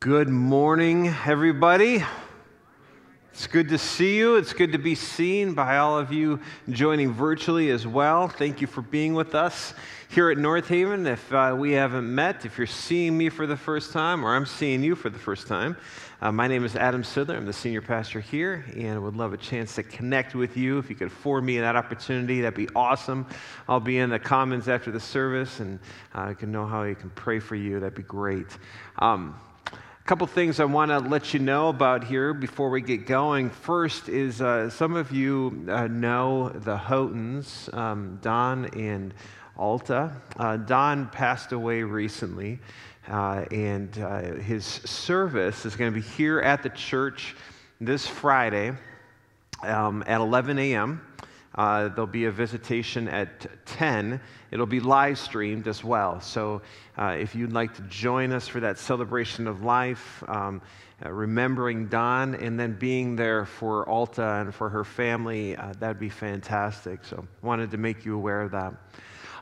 Good morning, everybody. It's good to see you. It's good to be seen by all of you joining virtually as well. Thank you for being with us here at North Haven. If uh, we haven't met, if you're seeing me for the first time or I'm seeing you for the first time, uh, my name is Adam Sidler. I'm the senior pastor here and would love a chance to connect with you. If you could afford me that opportunity, that'd be awesome. I'll be in the Commons after the service and uh, I can know how I can pray for you. That'd be great. Um, a couple things I want to let you know about here before we get going. First is uh, some of you uh, know the Houghtons, um, Don and Alta. Uh, Don passed away recently, uh, and uh, his service is going to be here at the church this Friday um, at 11 a.m. Uh, there'll be a visitation at 10. It'll be live streamed as well. So uh, if you'd like to join us for that celebration of life, um, uh, remembering Don, and then being there for Alta and for her family, uh, that'd be fantastic. So wanted to make you aware of that.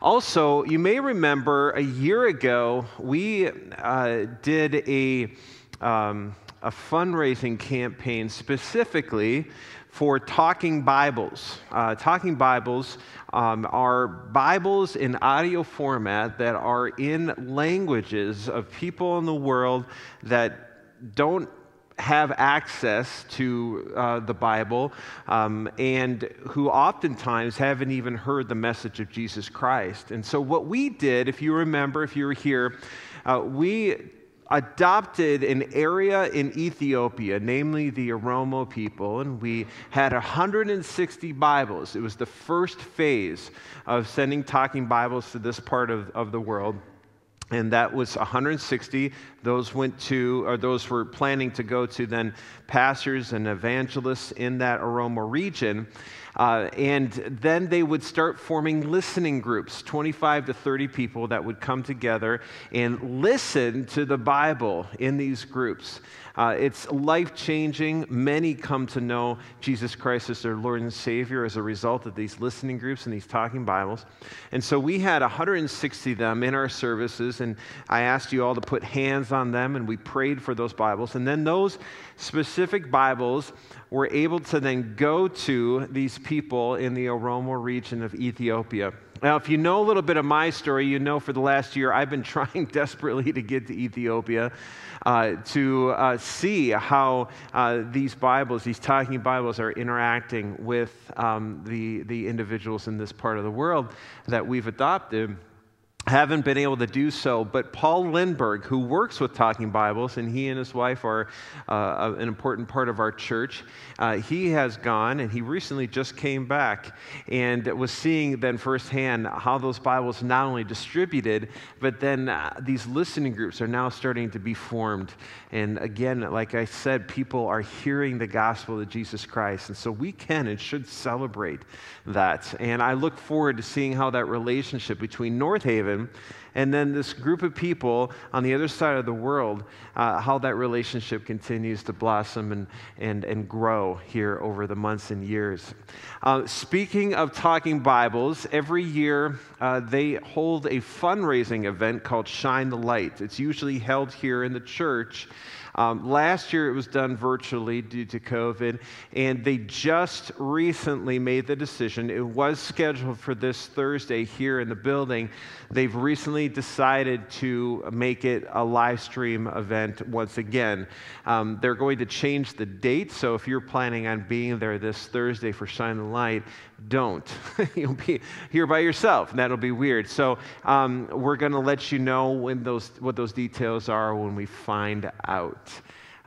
Also, you may remember a year ago, we uh, did a, um, a fundraising campaign specifically for Talking Bibles. Uh, Talking Bibles um, are Bibles in audio format that are in languages of people in the world that don't have access to uh, the Bible um, and who oftentimes haven't even heard the message of Jesus Christ. And so, what we did, if you remember, if you were here, uh, we adopted an area in Ethiopia, namely the Oromo people, and we had 160 Bibles. It was the first phase of sending talking Bibles to this part of, of the world. And that was 160. Those went to, or those were planning to go to then pastors and evangelists in that Oromo region. Uh, and then they would start forming listening groups 25 to 30 people that would come together and listen to the Bible in these groups. Uh, it's life changing. Many come to know Jesus Christ as their Lord and Savior as a result of these listening groups and these talking Bibles. And so we had 160 of them in our services, and I asked you all to put hands on them, and we prayed for those Bibles. And then those specific Bibles were able to then go to these people in the Oromo region of Ethiopia. Now, if you know a little bit of my story, you know for the last year I've been trying desperately to get to Ethiopia uh, to uh, see how uh, these Bibles, these talking Bibles, are interacting with um, the, the individuals in this part of the world that we've adopted haven't been able to do so, but Paul Lindberg, who works with Talking Bibles, and he and his wife are uh, an important part of our church, uh, he has gone and he recently just came back and was seeing then firsthand how those Bibles not only distributed, but then uh, these listening groups are now starting to be formed. And again, like I said, people are hearing the gospel of Jesus Christ. And so we can and should celebrate that. And I look forward to seeing how that relationship between North Haven and then this group of people on the other side of the world, uh, how that relationship continues to blossom and, and, and grow here over the months and years. Uh, speaking of talking Bibles, every year uh, they hold a fundraising event called Shine the Light. It's usually held here in the church. Um, last year it was done virtually due to COVID, and they just recently made the decision. It was scheduled for this Thursday here in the building. They've recently decided to make it a live stream event once again. Um, they're going to change the date, so if you're planning on being there this Thursday for Shine the Light, don't. You'll be here by yourself, and that'll be weird. So um, we're going to let you know when those, what those details are when we find out.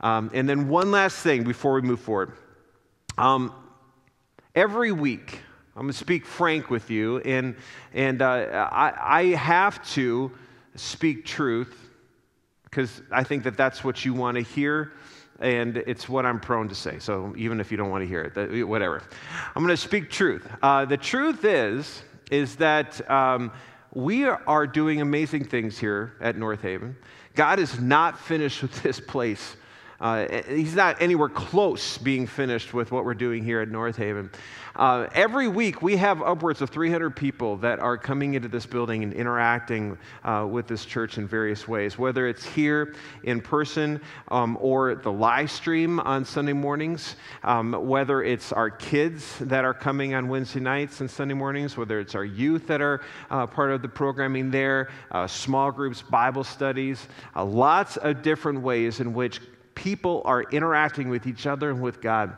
Um, and then one last thing before we move forward. Um, every week, I'm going to speak frank with you, and, and uh, I, I have to speak truth because I think that that's what you want to hear and it's what I'm prone to say. So even if you don't want to hear it, whatever. I'm going to speak truth. Uh, the truth is, is that um, we are doing amazing things here at North Haven. God is not finished with this place Uh, he's not anywhere close being finished with what we're doing here at North Haven. Uh, every week, we have upwards of 300 people that are coming into this building and interacting uh, with this church in various ways, whether it's here in person um, or the live stream on Sunday mornings, um, whether it's our kids that are coming on Wednesday nights and Sunday mornings, whether it's our youth that are uh, part of the programming there, uh, small groups, Bible studies, uh, lots of different ways in which people are interacting with each other and with God.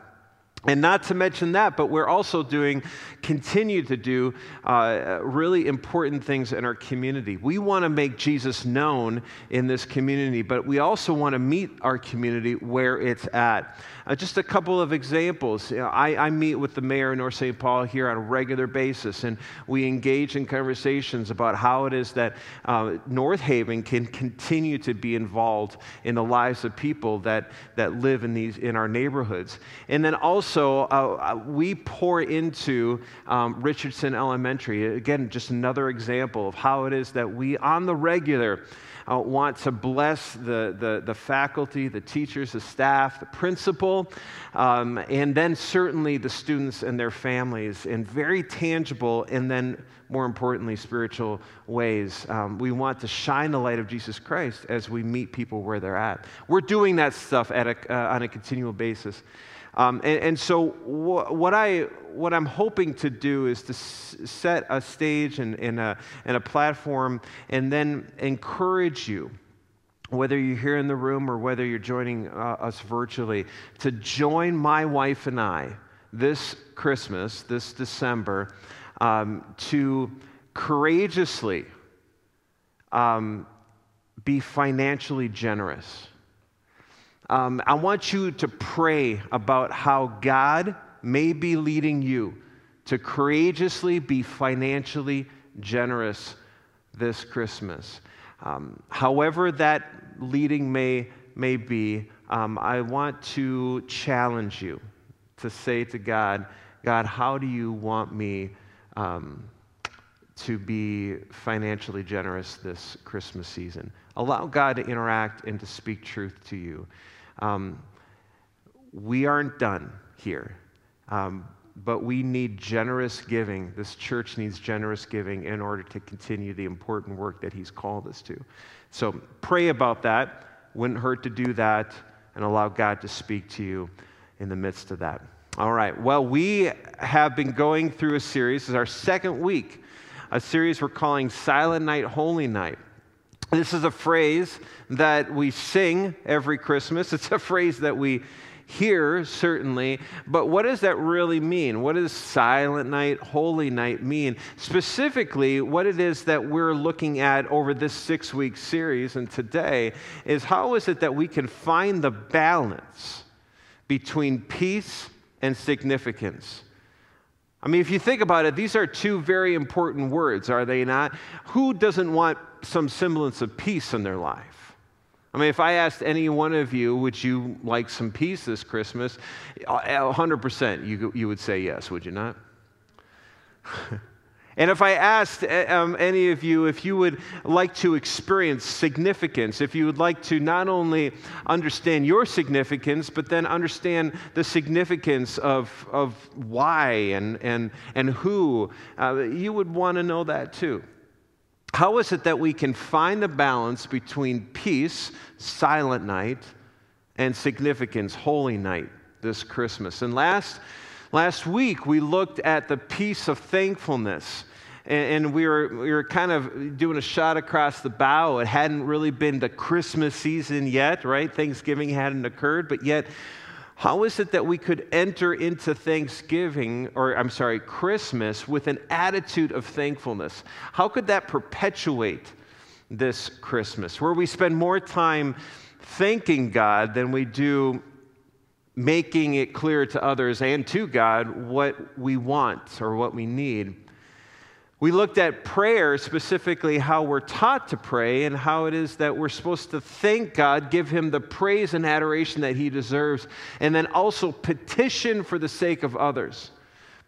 And not to mention that, but we're also doing, continue to do uh, really important things in our community. We want to make Jesus known in this community, but we also want to meet our community where it's at. Uh, just a couple of examples. You know, I, I, meet with the mayor of North St. Paul here on a regular basis, and we engage in conversations about how it is that uh, North Haven can continue to be involved in the lives of people that, that live in, these, in our neighborhoods. And then also, also, uh, uh, we pour into um, Richardson Elementary. Again, just another example of how it is that we, on the regular, uh, want to bless the, the, the, faculty, the teachers, the staff, the principal, um, and then certainly the students and their families in very tangible and then, more importantly, spiritual ways. Um, we want to shine the light of Jesus Christ as we meet people where they're at. We're doing that stuff a, uh, on a continual basis. Um, and, and, so, wh- what, I, what I'm hoping to do is to s- set a stage and, and, a, and a platform and then encourage you, whether you're here in the room or whether you're joining uh, us virtually, to join my wife and I this Christmas, this December, um, to courageously um, be financially generous. Um, I want you to pray about how God may be leading you to courageously be financially generous this Christmas. Um, however, that leading may, may be, um, I want to challenge you to say to God, God, how do you want me um, to be financially generous this Christmas season? Allow God to interact and to speak truth to you. Um, we aren't done here, um, but we need generous giving. This church needs generous giving in order to continue the important work that He's called us to. So pray about that. Wouldn't hurt to do that and allow God to speak to you in the midst of that. All right. Well, we have been going through a series. This is our second week, a series we're calling Silent Night, Holy Night. This is a phrase that we sing every Christmas. It's a phrase that we hear, certainly, but what does that really mean? What does silent night, holy night mean? Specifically, what it is that we're looking at over this six week series and today is how is it that we can find the balance between peace and significance? I mean, if you think about it, these are two very important words, are they not? Who doesn't want some semblance of peace in their life? I mean, if I asked any one of you, would you like some peace this Christmas? 100% you, you would say yes, would you not? And if I asked eh, um, any of you if you would like to experience significance, if you would like to not only understand your significance, but then understand the significance of, of why and, and, and who, uh, you would want to know that too. How is it that we can find the balance between peace, silent night, and significance, holy night, this Christmas? And last, last week, we looked at the peace of thankfulness and, and we, were, we were kind of doing a shot across the bow. It hadn't really been the Christmas season yet, right? Thanksgiving hadn't occurred, but yet, how is it that we could enter into Thanksgiving, or I'm sorry, Christmas, with an attitude of thankfulness? How could that perpetuate this Christmas, where we spend more time thanking God than we do making it clear to others and to God what we want or what we need? We looked at prayer, specifically how we're taught to pray and how it is that we're supposed to thank God, give Him the praise and adoration that He deserves, and then also petition for the sake of others.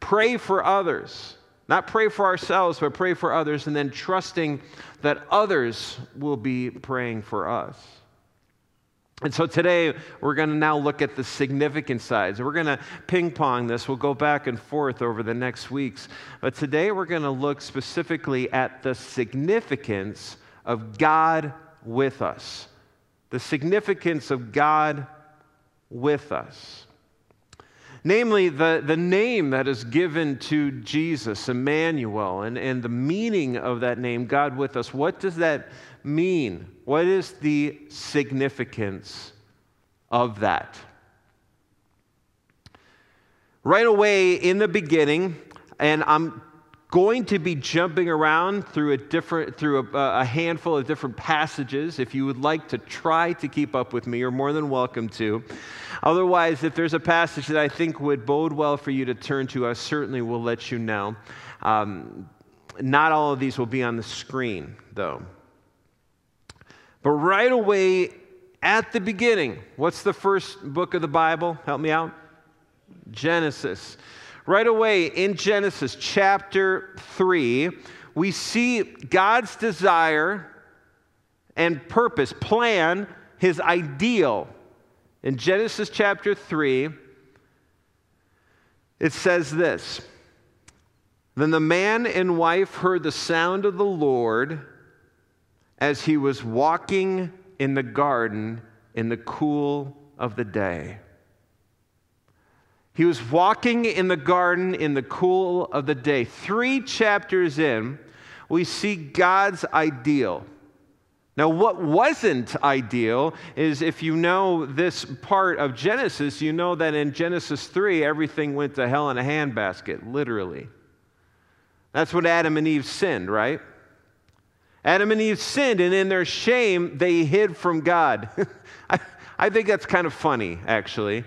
Pray for others. Not pray for ourselves, but pray for others, and then trusting that others will be praying for us. And so today we're going to now look at the significant sides. We're going to ping pong this. We'll go back and forth over the next weeks. But today we're going to look specifically at the significance of God with us. The significance of God with us. Namely, the, the name that is given to Jesus, Emmanuel, and, and the meaning of that name, God with us. What does that mean? What is the significance of that? Right away in the beginning, and I'm going to be jumping around through a different through a, a, handful of different passages if you would like to try to keep up with me you're more than welcome to otherwise if there's a passage that i think would bode well for you to turn to i certainly will let you know um, not all of these will be on the screen though but right away at the beginning what's the first book of the bible? Help me out. Genesis. Right away in Genesis chapter 3, we see God's desire and purpose, plan, his ideal. In Genesis chapter 3, it says this Then the man and wife heard the sound of the Lord as he was walking in the garden in the cool of the day. He was walking in the garden in the cool of the day. Three chapters in, we see God's ideal. Now, what wasn't ideal is if you know this part of Genesis, you know that in Genesis 3, everything went to hell in a handbasket, literally. That's what Adam and Eve sinned, right? Adam and Eve sinned, and in their shame, they hid from God. I, I think that's kind of funny, actually.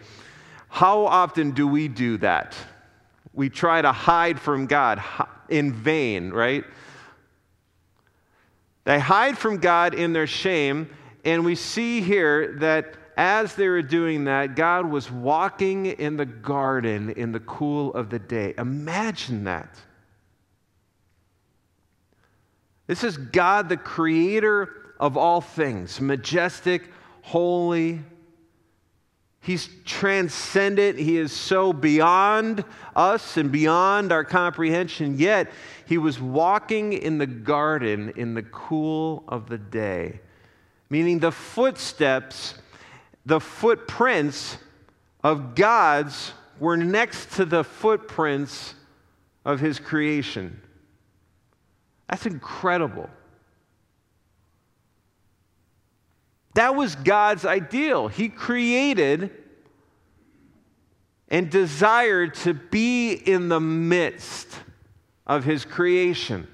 How often do we do that? We try to hide from God in vain, right? They hide from God in their shame, and we see here that as they were doing that, God was walking in the garden in the cool of the day. Imagine that. This is God, the creator of all things, majestic, holy, He's transcendent. He is so beyond us and beyond our comprehension. Yet, he was walking in the garden in the cool of the day, meaning the footsteps, the footprints of God's were next to the footprints of his creation. That's incredible. That was God's ideal. He created and desired to be in the midst of his creation.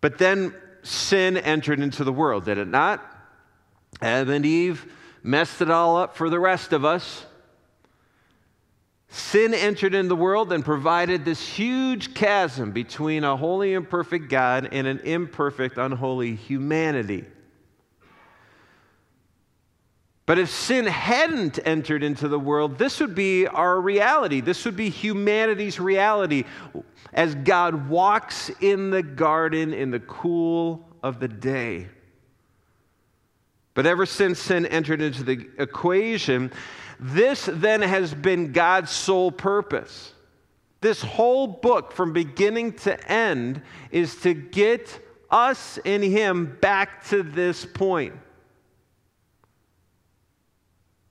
But then sin entered into the world, did it not? Adam and Eve messed it all up for the rest of us. Sin entered in the world and provided this huge chasm between a holy and perfect God and an imperfect, unholy humanity. But if sin hadn't entered into the world, this would be our reality. This would be humanity's reality as God walks in the garden in the cool of the day. But ever since sin entered into the equation, this then has been God's sole purpose. This whole book, from beginning to end, is to get us and Him back to this point.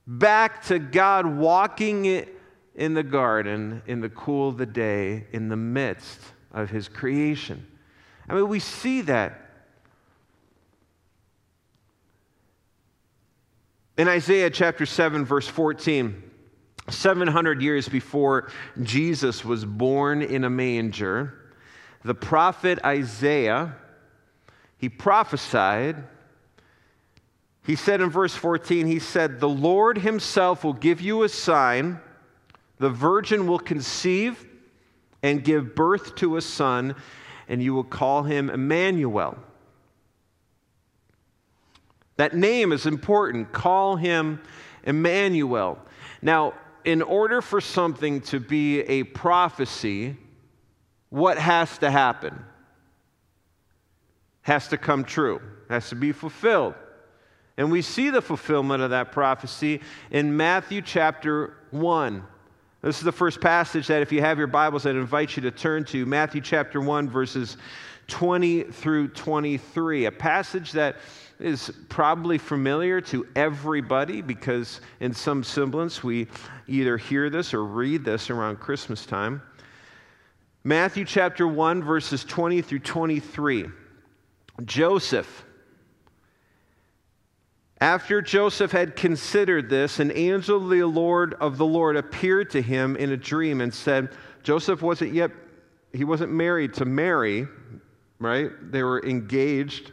Back to God walking in the garden in the cool of the day in the midst of His creation. I mean, we see that In Isaiah chapter 7, verse 14, 700 years before Jesus was born in a manger, the prophet Isaiah, he prophesied. He said in verse 14, he said, The Lord himself will give you a sign. The virgin will conceive and give birth to a son, and you will call him Emmanuel that name is important. Call him Emmanuel. Now, in order for something to be a prophecy, what has to happen? has to come true, has to be fulfilled. And we see the fulfillment of that prophecy in Matthew chapter 1. This is the first passage that, if you have your Bibles, I'd invite you to turn to Matthew chapter 1, verses 20 through 23. A passage that is probably familiar to everybody because, in some semblance, we either hear this or read this around Christmas time. Matthew chapter 1, verses 20 through 23. Joseph. After Joseph had considered this, an angel of the Lord of the Lord appeared to him in a dream and said, Joseph wasn't yet, he wasn't married to Mary, right? They were engaged.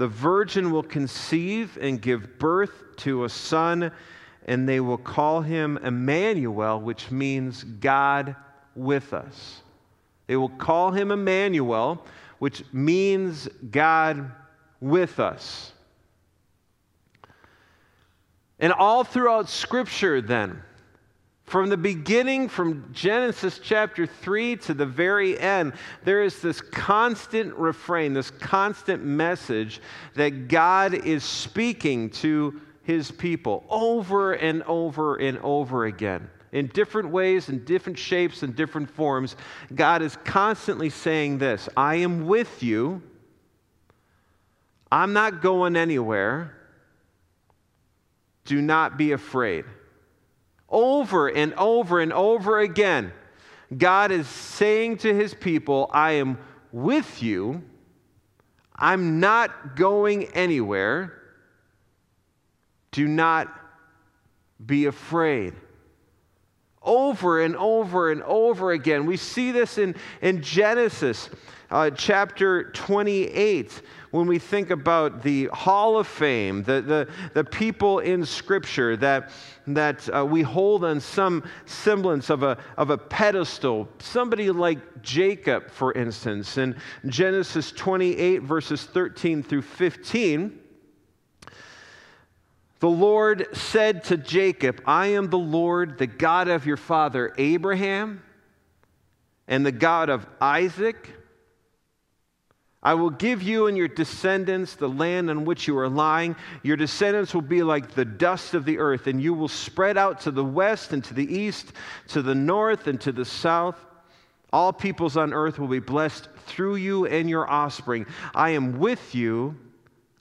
The virgin will conceive and give birth to a son, and they will call him Emmanuel, which means God with us. They will call him Emmanuel, which means God with us. And all throughout Scripture, then, from the beginning, from Genesis chapter 3 to the very end, there is this constant refrain, this constant message that God is speaking to his people over and over and over again. In different ways, in different shapes, and different forms, God is constantly saying this I am with you. I'm not going anywhere. Do not be afraid. Over and over and over again, God is saying to his people, I am with you. I'm not going anywhere. Do not be afraid. Over and over and over again. We see this in, in Genesis uh, chapter 28 when we think about the Hall of Fame, the, the, the people in Scripture that, that uh, we hold on some semblance of a, of a pedestal. Somebody like Jacob, for instance, in Genesis 28, verses 13 through 15. The Lord said to Jacob, I am the Lord, the God of your father Abraham, and the God of Isaac I will give you and your descendants the land on which you are lying. Your descendants will be like the dust of the earth, and you will spread out to the west and to the east, to the north and to the south. All peoples on earth will be blessed through you and your offspring. I am with you,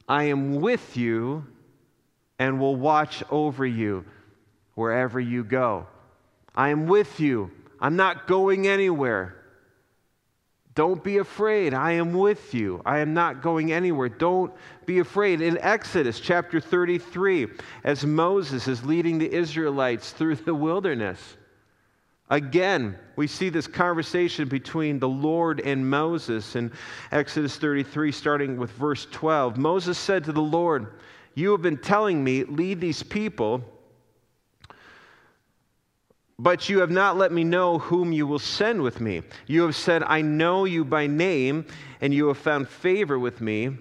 I am with you, and will watch over you wherever you go. I am with you. I'm not going anywhere. Don't be afraid. I am with you. I am not going anywhere. Don't be afraid. In Exodus chapter 33, as Moses is leading the Israelites through the wilderness, again, we see this conversation between the Lord and Moses in Exodus 33, starting with verse 12. Moses said to the Lord, You have been telling me, lead these people but you have not let me know whom you will send with me. You have said, I know you by name, and you have found favor with me.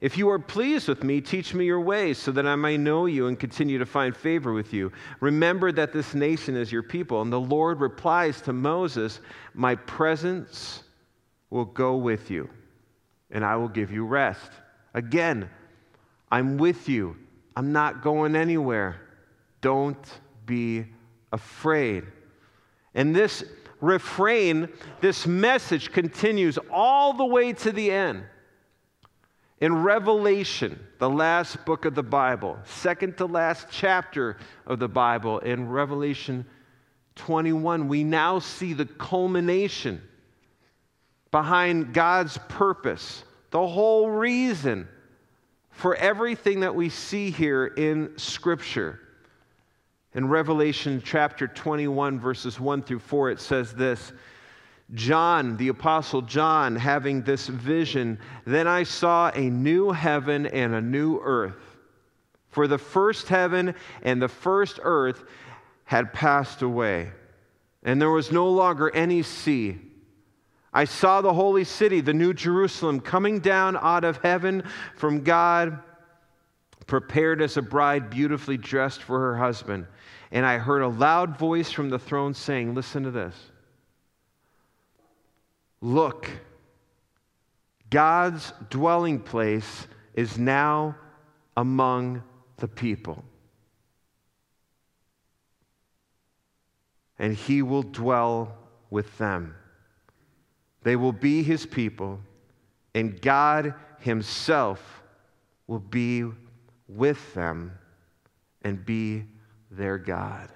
If you are pleased with me, teach me your ways, so that I may know you and continue to find favor with you. Remember that this nation is your people. And the Lord replies to Moses, My presence will go with you, and I will give you rest. Again, I'm with you. I'm not going anywhere. Don't be afraid. And this refrain, this message continues all the way to the end. In Revelation, the last book of the Bible, second to last chapter of the Bible, in Revelation 21, we now see the culmination behind God's purpose, the whole reason for everything that we see here in Scripture. In Revelation chapter 21, verses 1 through 4, it says this John, the Apostle John, having this vision, then I saw a new heaven and a new earth. For the first heaven and the first earth had passed away, and there was no longer any sea. I saw the holy city, the new Jerusalem, coming down out of heaven from God, prepared as a bride beautifully dressed for her husband. And I heard a loud voice from the throne saying, Listen to this. Look, God's dwelling place is now among the people. And he will dwell with them. They will be his people, and God himself will be with them and be their God.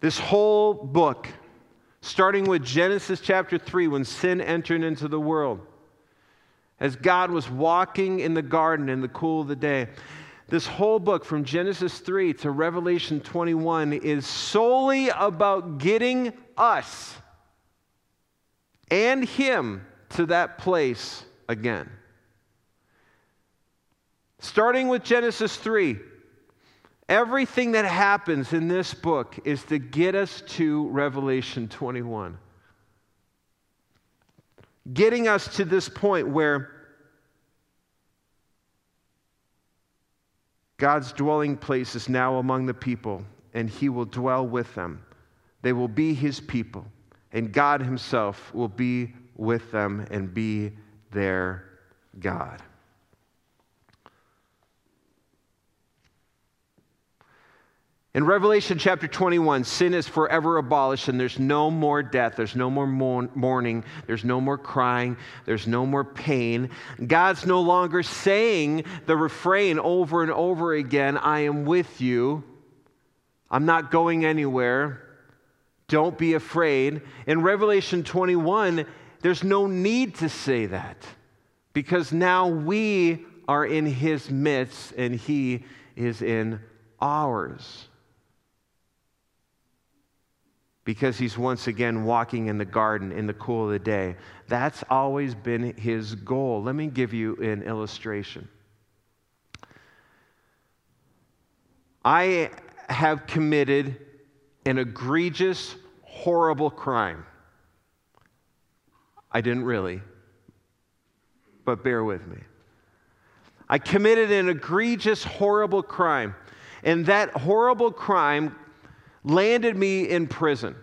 This whole book starting with Genesis chapter 3, when sin entered into the world. As God was walking in the garden in the cool of the day. This whole book, from Genesis 3 to Revelation 21, is solely about getting us and Him to that place again. Starting with Genesis 3, Everything that happens in this book is to get us to Revelation 21. Getting us to this point where God's dwelling place is now among the people, and He will dwell with them. They will be His people, and God Himself will be with them and be their God. In Revelation chapter 21, sin is forever abolished and there's no more death, there's no more mourning, there's no more crying, there's no more pain. God's no longer saying the refrain over and over again I am with you, I'm not going anywhere, don't be afraid. In Revelation 21, there's no need to say that because now we are in his midst and he is in ours because he's once again walking in the garden in the cool of the day. That's always been his goal. Let me give you an illustration. I have committed an egregious, horrible crime. I didn't really, but bear with me. I committed an egregious, horrible crime. And that horrible crime landed me in prison.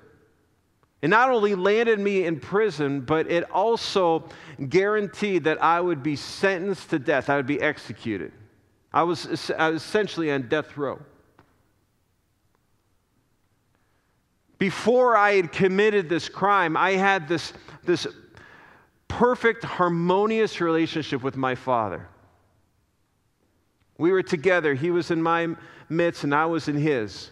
It not only landed me in prison, but it also guaranteed that I would be sentenced to death. I would be executed. I was, I was essentially on death row. Before I had committed this crime, I had this, this perfect, harmonious relationship with my father. We were together. He was in my midst, and I was in his.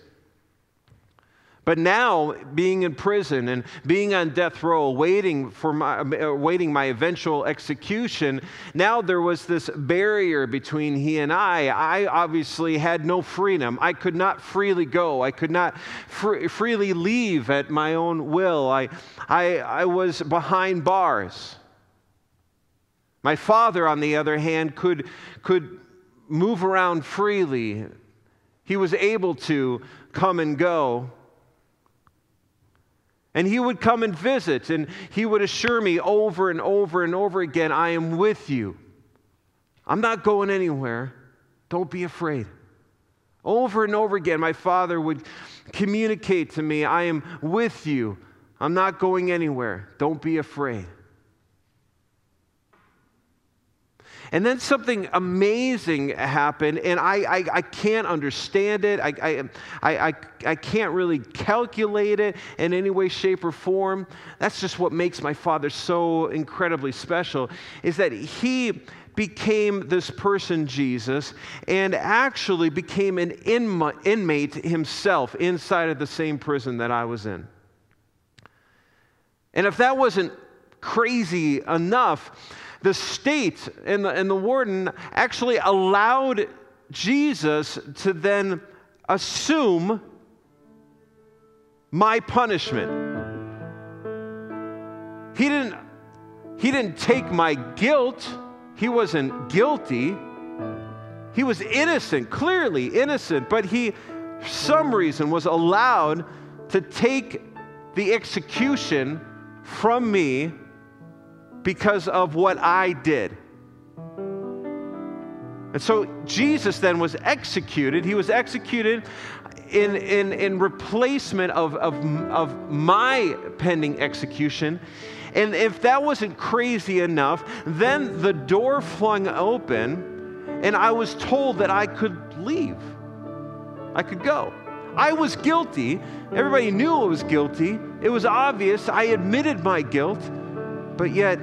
But now, being in prison and being on death row, waiting for my, waiting my eventual execution, now there was this barrier between he and I. I obviously had no freedom. I could not freely go. I could not fr- freely leave at my own will. I, I, I was behind bars. My father, on the other hand, could, could move around freely. He was able to come and go. And he would come and visit, and he would assure me over and over and over again, I am with you. I'm not going anywhere. Don't be afraid. Over and over again, my father would communicate to me, I am with you. I'm not going anywhere. Don't be afraid. And then something amazing happened, and I, I, I can't understand it. I, I, I, I can't really calculate it in any way, shape, or form. That's just what makes my father so incredibly special, is that he became this person, Jesus, and actually became an inmate himself inside of the same prison that I was in. And if that wasn't crazy enough, the state and the, and the warden actually allowed Jesus to then assume my punishment. He didn't, he didn't take my guilt. He wasn't guilty. He was innocent, clearly innocent, but he, for some reason, was allowed to take the execution from me because of what I did. And so Jesus then was executed. He was executed in, in, in replacement of, of, of my pending execution. And if that wasn't crazy enough, then the door flung open and I was told that I could leave. I could go. I was guilty. Everybody knew I was guilty. It was obvious. I admitted my guilt. But yet,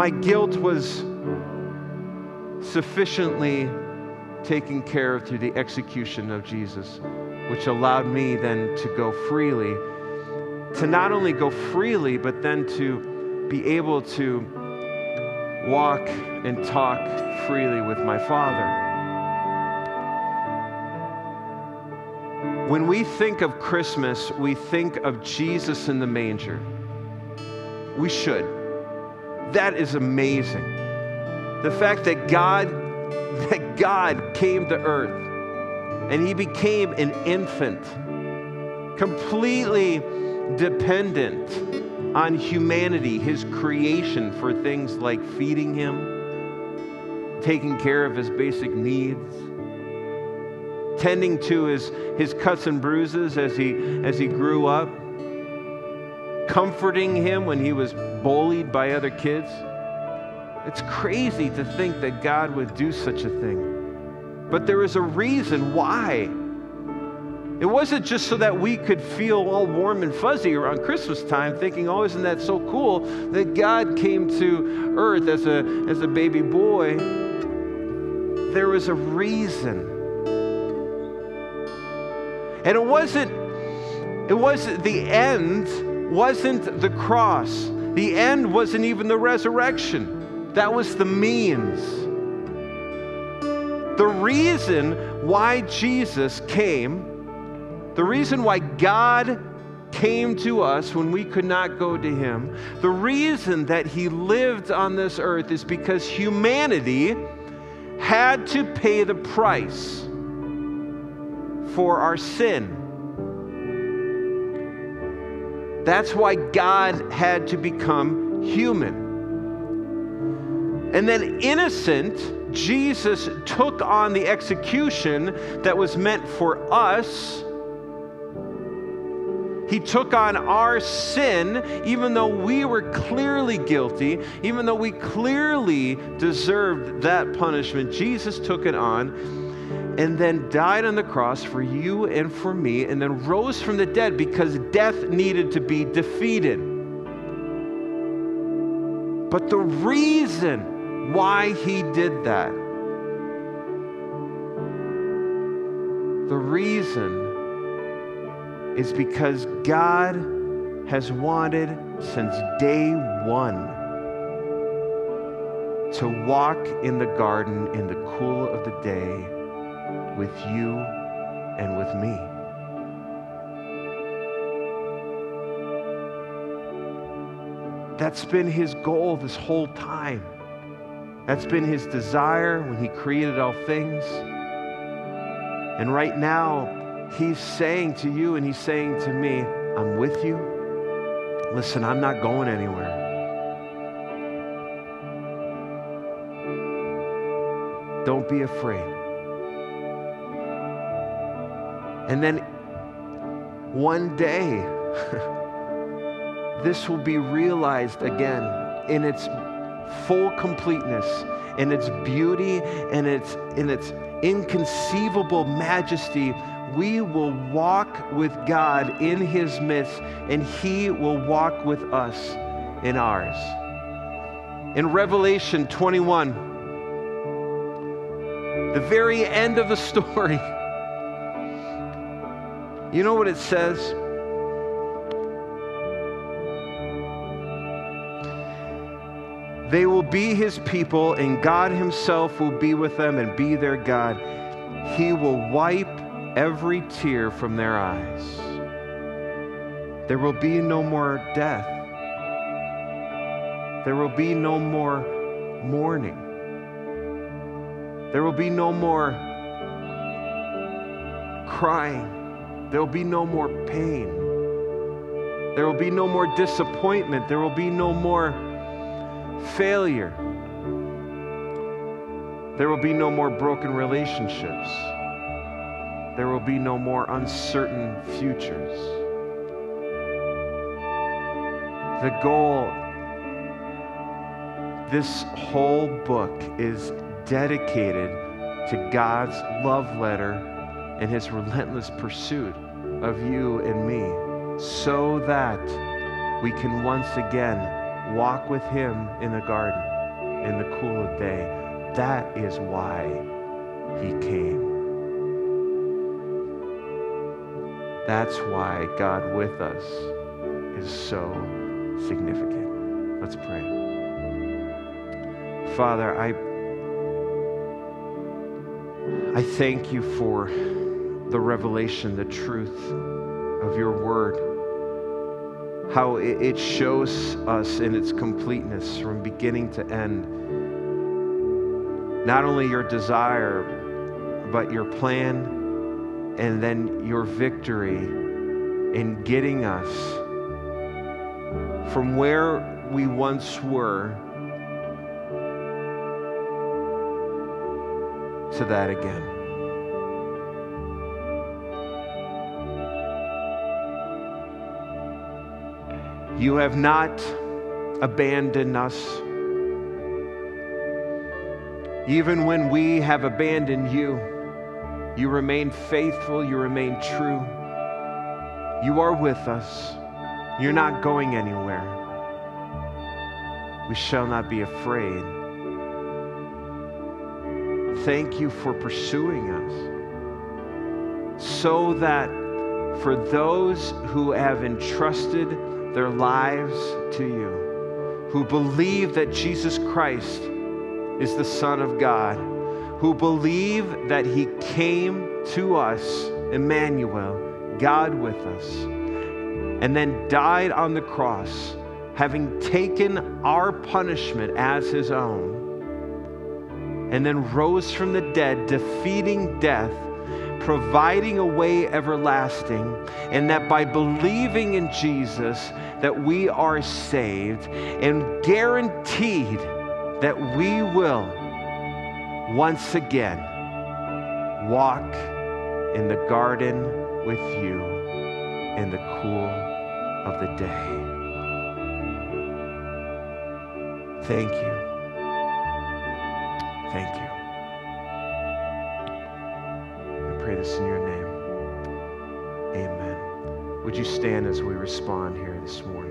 my guilt was sufficiently taken care of through the execution of Jesus, which allowed me then to go freely. To not only go freely, but then to be able to walk and talk freely with my Father. When we think of Christmas, we think of Jesus in the manger. We should. That is amazing. The fact that God that God came to earth and he became an infant, completely dependent on humanity, his creation, for things like feeding him, taking care of his basic needs tending to his, his cuts and bruises as he, as he grew up, comforting him when he was bullied by other kids. It's crazy to think that God would do such a thing. But there is a reason why. It wasn't just so that we could feel all warm and fuzzy around Christmas time, thinking, oh, isn't that so cool that God came to earth as a, as a baby boy. There was a reason. And it wasn't, it wasn't the end, wasn't the cross. The end wasn't even the resurrection. That was the means. The reason why Jesus came, the reason why God came to us when we could not go to him, the reason that he lived on this earth is because humanity had to pay the price for our sin. That's why God had to become human. And then, innocent, Jesus took on the execution that was meant for us. He took on our sin, even though we were clearly guilty, even though we clearly deserved that punishment. Jesus took it on and then died on the cross for you and for me, and then rose from the dead because death needed to be defeated. But the reason why he did that, the reason is because God has wanted since day one to walk in the garden in the cool of the day with you and with me. That's been his goal this whole time. That's been his desire when he created all things. And right now, he's saying to you and he's saying to me, I'm with you. Listen, I'm not going anywhere. Don't be afraid. And then one day, this will be realized again in its full completeness, in its beauty, and its, in its inconceivable majesty. We will walk with God in His midst, and He will walk with us in ours. In Revelation 21, the very end of the story, you know what it says? They will be his people, and God himself will be with them and be their God. He will wipe every tear from their eyes. There will be no more death. There will be no more mourning. There will be no more crying. There will be no more pain. There will be no more disappointment. There will be no more failure. There will be no more broken relationships. There will be no more uncertain futures. The goal, this whole book is dedicated to God's love letter and his relentless pursuit of you and me so that we can once again walk with him in the garden in the cool of day that is why he came. That's why God with us is so significant. Let's pray. Father, I, I thank you for the revelation, the truth of your word, how it shows us in its completeness from beginning to end not only your desire, but your plan, and then your victory in getting us from where we once were to that again. You have not abandoned us even when we have abandoned you, you remain faithful, you remain true. You are with us. You're not going anywhere. We shall not be afraid. Thank you for pursuing us so that for those who have entrusted their lives to you, who believe that Jesus Christ is the Son of God, who believe that he came to us, Emmanuel, God with us, and then died on the cross, having taken our punishment as his own, and then rose from the dead, defeating death providing a way everlasting, and that by believing in Jesus that we are saved and guaranteed that we will once again walk in the garden with you in the cool of the day. Thank you. Thank you. This in your name. Amen. Would you stand as we respond here this morning?